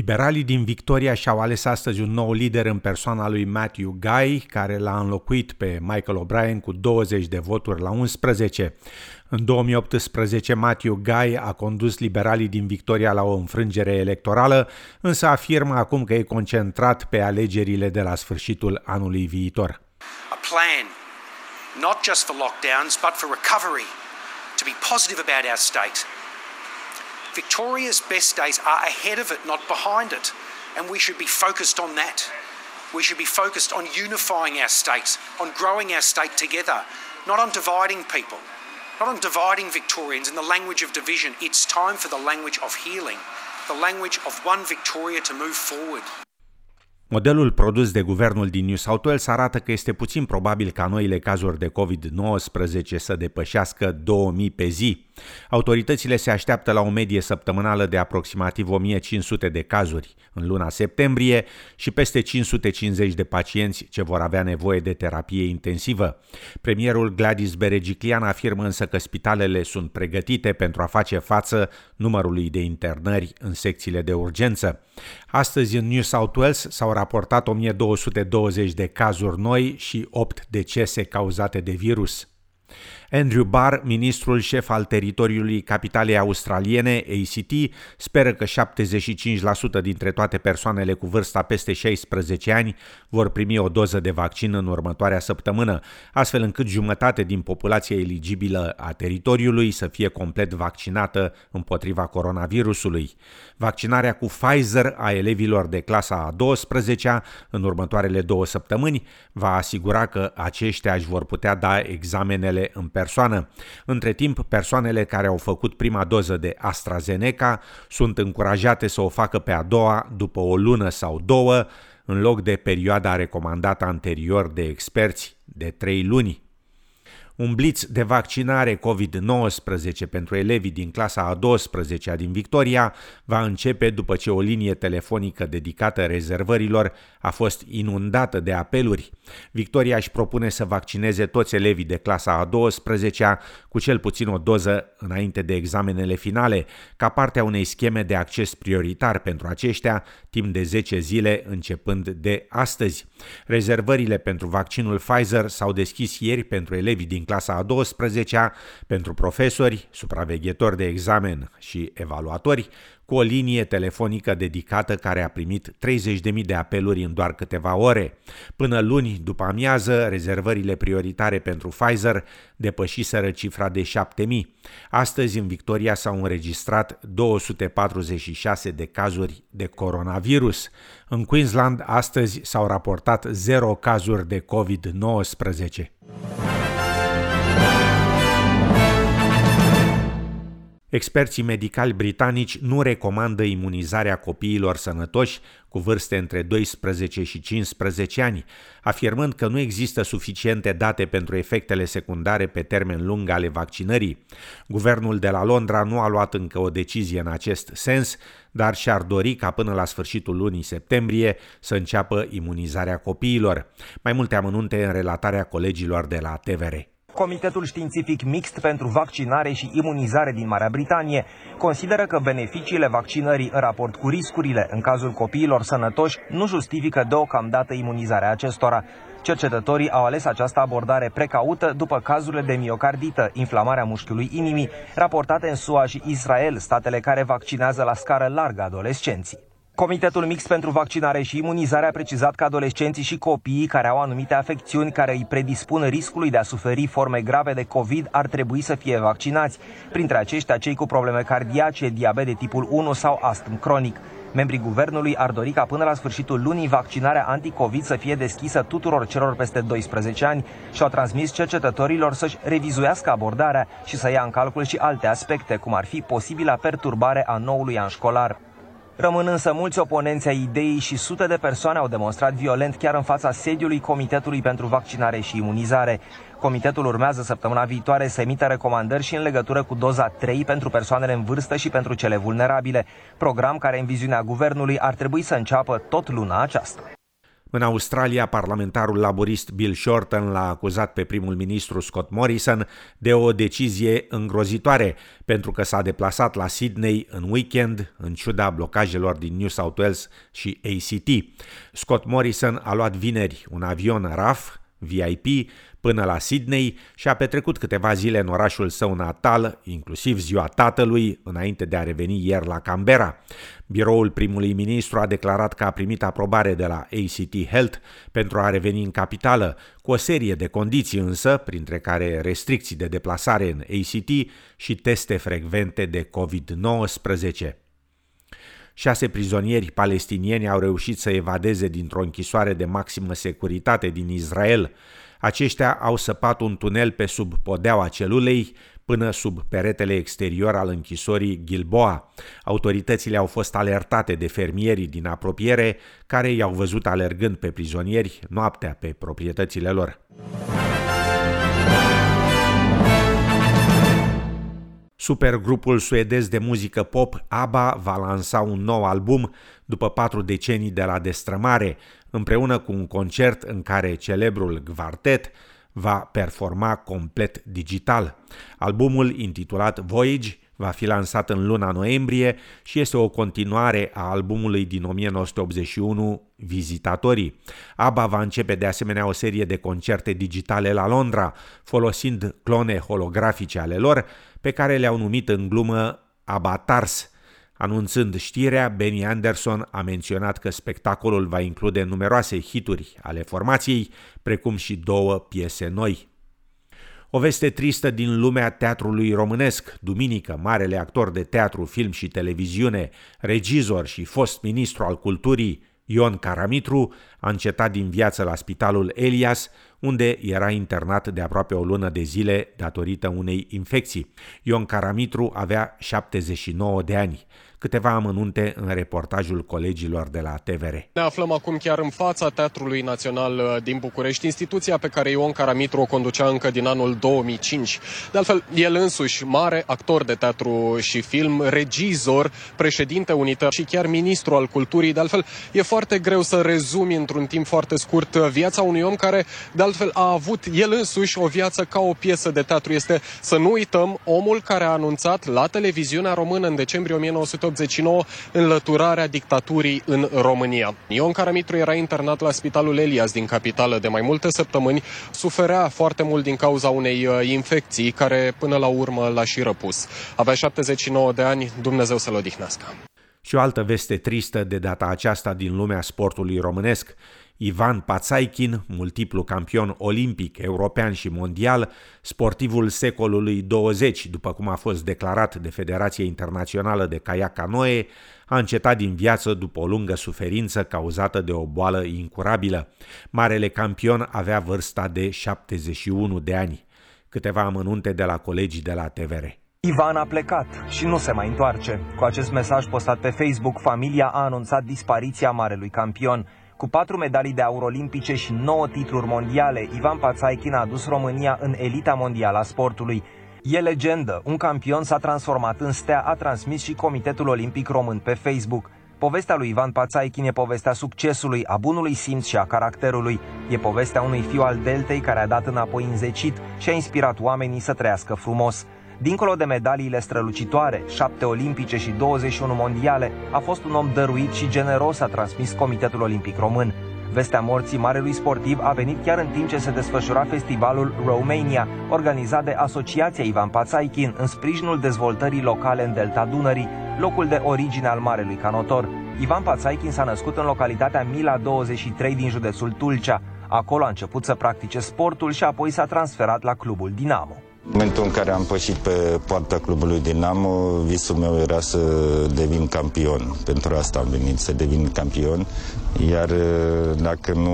Liberalii din Victoria și-au ales astăzi un nou lider în persoana lui Matthew Guy, care l-a înlocuit pe Michael O'Brien cu 20 de voturi la 11. În 2018, Matthew Guy a condus liberalii din Victoria la o înfrângere electorală, însă afirmă acum că e concentrat pe alegerile de la sfârșitul anului viitor. A plan, not just for lockdowns, but for recovery, to be positive about our state. Victoria's best days are ahead of it, not behind it. And we should be focused on that. We should be focused on unifying our states, on growing our state together, not on dividing people, not on dividing Victorians in the language of division. It's time for the language of healing, the language of one Victoria to move forward. Modelul produs de guvernul din New South Wales arată că este puțin probabil ca noile cazuri de COVID-19 să depășească 2000 pe zi. Autoritățile se așteaptă la o medie săptămânală de aproximativ 1500 de cazuri în luna septembrie și peste 550 de pacienți ce vor avea nevoie de terapie intensivă. Premierul Gladys Berejiklian afirmă însă că spitalele sunt pregătite pentru a face față numărului de internări în secțiile de urgență. Astăzi în New South Wales s-au raportat 1220 de cazuri noi și 8 decese cauzate de virus. Andrew Barr, ministrul șef al teritoriului capitalei australiene, ACT, speră că 75% dintre toate persoanele cu vârsta peste 16 ani vor primi o doză de vaccin în următoarea săptămână, astfel încât jumătate din populația eligibilă a teritoriului să fie complet vaccinată împotriva coronavirusului. Vaccinarea cu Pfizer a elevilor de clasa a 12-a în următoarele două săptămâni va asigura că aceștia își vor putea da examenele în persoană. Între timp, persoanele care au făcut prima doză de AstraZeneca sunt încurajate să o facă pe a doua după o lună sau două, în loc de perioada recomandată anterior de experți de trei luni. Un blitz de vaccinare COVID-19 pentru elevii din clasa a 12-a din Victoria va începe după ce o linie telefonică dedicată rezervărilor a fost inundată de apeluri. Victoria își propune să vaccineze toți elevii de clasa a 12-a cu cel puțin o doză înainte de examenele finale, ca parte a unei scheme de acces prioritar pentru aceștia timp de 10 zile începând de astăzi. Rezervările pentru vaccinul Pfizer s-au deschis ieri pentru elevii din clasa a 12-a, pentru profesori, supraveghetori de examen și evaluatori, cu o linie telefonică dedicată care a primit 30.000 de apeluri în doar câteva ore. Până luni, după amiază, rezervările prioritare pentru Pfizer depășiseră cifra de 7.000. Astăzi, în Victoria s-au înregistrat 246 de cazuri de coronavirus. În Queensland, astăzi s-au raportat 0 cazuri de COVID-19. Experții medicali britanici nu recomandă imunizarea copiilor sănătoși cu vârste între 12 și 15 ani, afirmând că nu există suficiente date pentru efectele secundare pe termen lung ale vaccinării. Guvernul de la Londra nu a luat încă o decizie în acest sens, dar și-ar dori ca până la sfârșitul lunii septembrie să înceapă imunizarea copiilor. Mai multe amănunte în relatarea colegilor de la TVR. Comitetul Științific Mixt pentru Vaccinare și Imunizare din Marea Britanie consideră că beneficiile vaccinării în raport cu riscurile în cazul copiilor sănătoși nu justifică deocamdată imunizarea acestora. Cercetătorii au ales această abordare precaută după cazurile de miocardită, inflamarea mușchiului inimii, raportate în SUA și Israel, statele care vaccinează la scară largă adolescenții. Comitetul Mix pentru Vaccinare și Imunizare a precizat că adolescenții și copiii care au anumite afecțiuni care îi predispun riscului de a suferi forme grave de COVID ar trebui să fie vaccinați, printre aceștia cei cu probleme cardiace, diabet de tipul 1 sau astm cronic. Membrii guvernului ar dori ca până la sfârșitul lunii vaccinarea anti-COVID să fie deschisă tuturor celor peste 12 ani și au transmis cercetătorilor să-și revizuiască abordarea și să ia în calcul și alte aspecte, cum ar fi posibila perturbare a noului an școlar. Rămân însă mulți oponenți ai ideii și sute de persoane au demonstrat violent chiar în fața sediului Comitetului pentru Vaccinare și Imunizare. Comitetul urmează săptămâna viitoare să emită recomandări și în legătură cu doza 3 pentru persoanele în vârstă și pentru cele vulnerabile, program care în viziunea guvernului ar trebui să înceapă tot luna aceasta. În Australia, parlamentarul laborist Bill Shorten l-a acuzat pe primul ministru Scott Morrison de o decizie îngrozitoare, pentru că s-a deplasat la Sydney în weekend, în ciuda blocajelor din New South Wales și ACT. Scott Morrison a luat vineri un avion RAF VIP până la Sydney și a petrecut câteva zile în orașul său natal, inclusiv ziua tatălui, înainte de a reveni ieri la Canberra. Biroul primului ministru a declarat că a primit aprobare de la ACT Health pentru a reveni în capitală, cu o serie de condiții însă, printre care restricții de deplasare în ACT și teste frecvente de COVID-19. Șase prizonieri palestinieni au reușit să evadeze dintr-o închisoare de maximă securitate din Israel. Aceștia au săpat un tunel pe sub podeaua celulei până sub peretele exterior al închisorii Gilboa. Autoritățile au fost alertate de fermierii din apropiere care i-au văzut alergând pe prizonieri noaptea pe proprietățile lor. Supergrupul suedez de muzică pop ABBA va lansa un nou album după patru decenii de la destrămare, împreună cu un concert în care celebrul Gvartet va performa complet digital. Albumul, intitulat Voyage, va fi lansat în luna noiembrie și este o continuare a albumului din 1981, Vizitatorii. ABBA va începe de asemenea o serie de concerte digitale la Londra, folosind clone holografice ale lor, pe care le-au numit în glumă Abatars. Anunțând știrea, Benny Anderson a menționat că spectacolul va include numeroase hituri ale formației, precum și două piese noi. O veste tristă din lumea teatrului românesc. Duminică, marele actor de teatru, film și televiziune, regizor și fost ministru al culturii, Ion Caramitru, a încetat din viață la spitalul Elias, unde era internat de aproape o lună de zile datorită unei infecții. Ion Caramitru avea 79 de ani câteva amănunte în reportajul colegilor de la TVR. Ne aflăm acum chiar în fața Teatrului Național uh, din București, instituția pe care Ion Caramitru o conducea încă din anul 2005. De altfel, el însuși, mare actor de teatru și film, regizor, președinte unită și chiar ministru al culturii. De altfel, e foarte greu să rezumi într-un timp foarte scurt uh, viața unui om care, de altfel, a avut el însuși o viață ca o piesă de teatru. Este, să nu uităm, omul care a anunțat la televiziunea română în decembrie 1980 1989 înlăturarea dictaturii în România. Ion Caramitru era internat la Spitalul Elias din capitală de mai multe săptămâni, suferea foarte mult din cauza unei uh, infecții care până la urmă l-a și răpus. Avea 79 de ani, Dumnezeu să-l odihnească. Și o altă veste tristă de data aceasta din lumea sportului românesc. Ivan Pațaichin, multiplu campion olimpic, european și mondial, sportivul secolului 20, după cum a fost declarat de Federația Internațională de Kayak Canoe, a încetat din viață după o lungă suferință cauzată de o boală incurabilă. Marele campion avea vârsta de 71 de ani. Câteva amănunte de la colegii de la TVR. Ivan a plecat și nu se mai întoarce. Cu acest mesaj postat pe Facebook, familia a anunțat dispariția marelui campion. Cu patru medalii de aur olimpice și nouă titluri mondiale, Ivan Pațaichin a adus România în elita mondială a sportului. E legendă, un campion s-a transformat în stea, a transmis și Comitetul Olimpic Român pe Facebook. Povestea lui Ivan Pațaichin e povestea succesului, a bunului simț și a caracterului. E povestea unui fiu al Deltei care a dat înapoi înzecit și a inspirat oamenii să trăiască frumos. Dincolo de medaliile strălucitoare, șapte olimpice și 21 mondiale, a fost un om dăruit și generos, a transmis Comitetul Olimpic Român. Vestea morții marelui sportiv a venit chiar în timp ce se desfășura festivalul Romania, organizat de Asociația Ivan Pațaichin în sprijinul dezvoltării locale în Delta Dunării, locul de origine al marelui canotor. Ivan Pațaichin s-a născut în localitatea Mila 23 din județul Tulcea. Acolo a început să practice sportul și apoi s-a transferat la clubul Dinamo. În momentul în care am pășit pe poarta clubului Dinamo, visul meu era să devin campion. Pentru asta am venit, să devin campion. Iar uh, dacă nu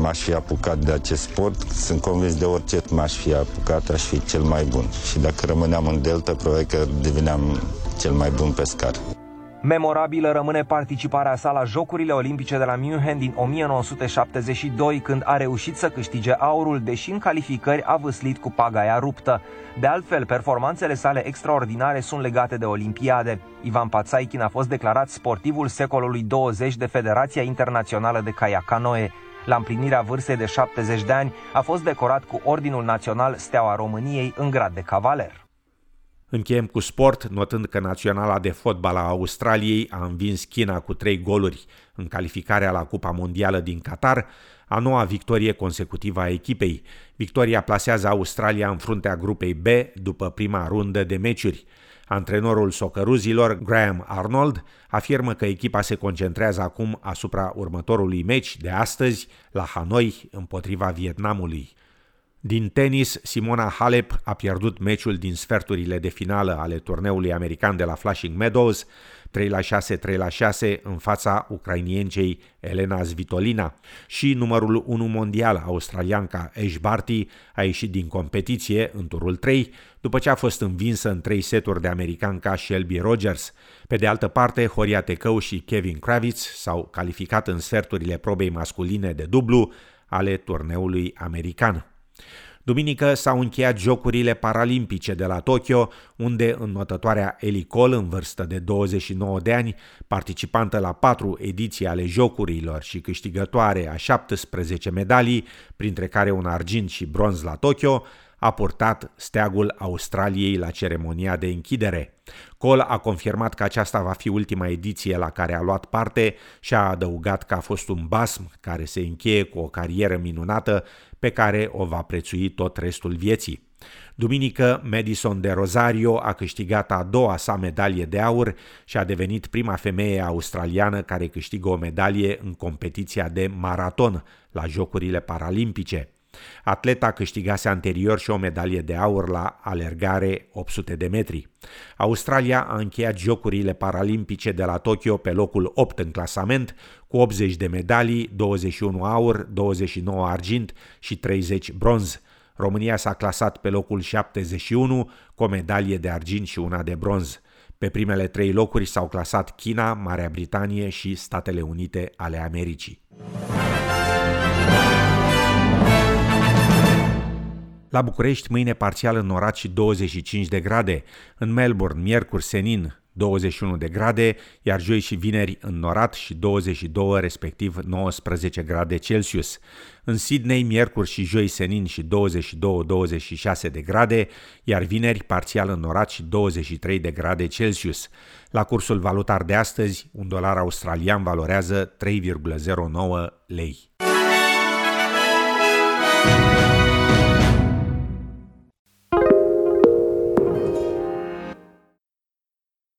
m-aș fi apucat de acest sport, sunt convins de orice m-aș fi apucat, aș fi cel mai bun. Și dacă rămâneam în Delta, probabil că deveneam cel mai bun pescar. Memorabilă rămâne participarea sa la Jocurile Olimpice de la München din 1972, când a reușit să câștige aurul, deși în calificări a vâslit cu pagaia ruptă. De altfel, performanțele sale extraordinare sunt legate de Olimpiade. Ivan Pațaichin a fost declarat sportivul secolului 20 de Federația Internațională de Kayak Canoe. La împlinirea vârstei de 70 de ani a fost decorat cu Ordinul Național Steaua României în grad de cavaler. Încheiem cu sport, notând că Naționala de Fotbal a Australiei a învins China cu trei goluri în calificarea la Cupa Mondială din Qatar, a noua victorie consecutivă a echipei. Victoria plasează Australia în fruntea grupei B după prima rundă de meciuri. Antrenorul socăruzilor, Graham Arnold, afirmă că echipa se concentrează acum asupra următorului meci de astăzi la Hanoi împotriva Vietnamului. Din tenis, Simona Halep a pierdut meciul din sferturile de finală ale turneului american de la Flushing Meadows, 3 la 6, 3 la 6 în fața ucrainiencei Elena Svitolina și numărul 1 mondial australianca Ash Barty a ieșit din competiție în turul 3 după ce a fost învinsă în 3 seturi de americanca Shelby Rogers. Pe de altă parte, Horia Tecău și Kevin Kravitz s-au calificat în sferturile probei masculine de dublu ale turneului american. Duminică s-au încheiat Jocurile Paralimpice de la Tokyo, unde înnotătoarea Eli Cole, în vârstă de 29 de ani, participantă la patru ediții ale Jocurilor și câștigătoare a 17 medalii, printre care un argint și bronz la Tokyo, a purtat steagul Australiei la ceremonia de închidere. Cole a confirmat că aceasta va fi ultima ediție la care a luat parte și a adăugat că a fost un basm care se încheie cu o carieră minunată pe care o va prețui tot restul vieții. Duminică, Madison de Rosario a câștigat a doua sa medalie de aur și a devenit prima femeie australiană care câștigă o medalie în competiția de maraton la Jocurile Paralimpice. Atleta câștigase anterior și o medalie de aur la alergare 800 de metri. Australia a încheiat Jocurile Paralimpice de la Tokyo pe locul 8 în clasament, cu 80 de medalii, 21 aur, 29 argint și 30 bronz. România s-a clasat pe locul 71 cu o medalie de argint și una de bronz. Pe primele trei locuri s-au clasat China, Marea Britanie și Statele Unite ale Americii. La București, mâine parțial înnorat și 25 de grade. În Melbourne, miercuri, senin, 21 de grade, iar joi și vineri înnorat și 22, respectiv 19 grade Celsius. În Sydney, miercuri și joi senin și 22-26 de grade, iar vineri parțial înnorat și 23 de grade Celsius. La cursul valutar de astăzi, un dolar australian valorează 3,09 lei.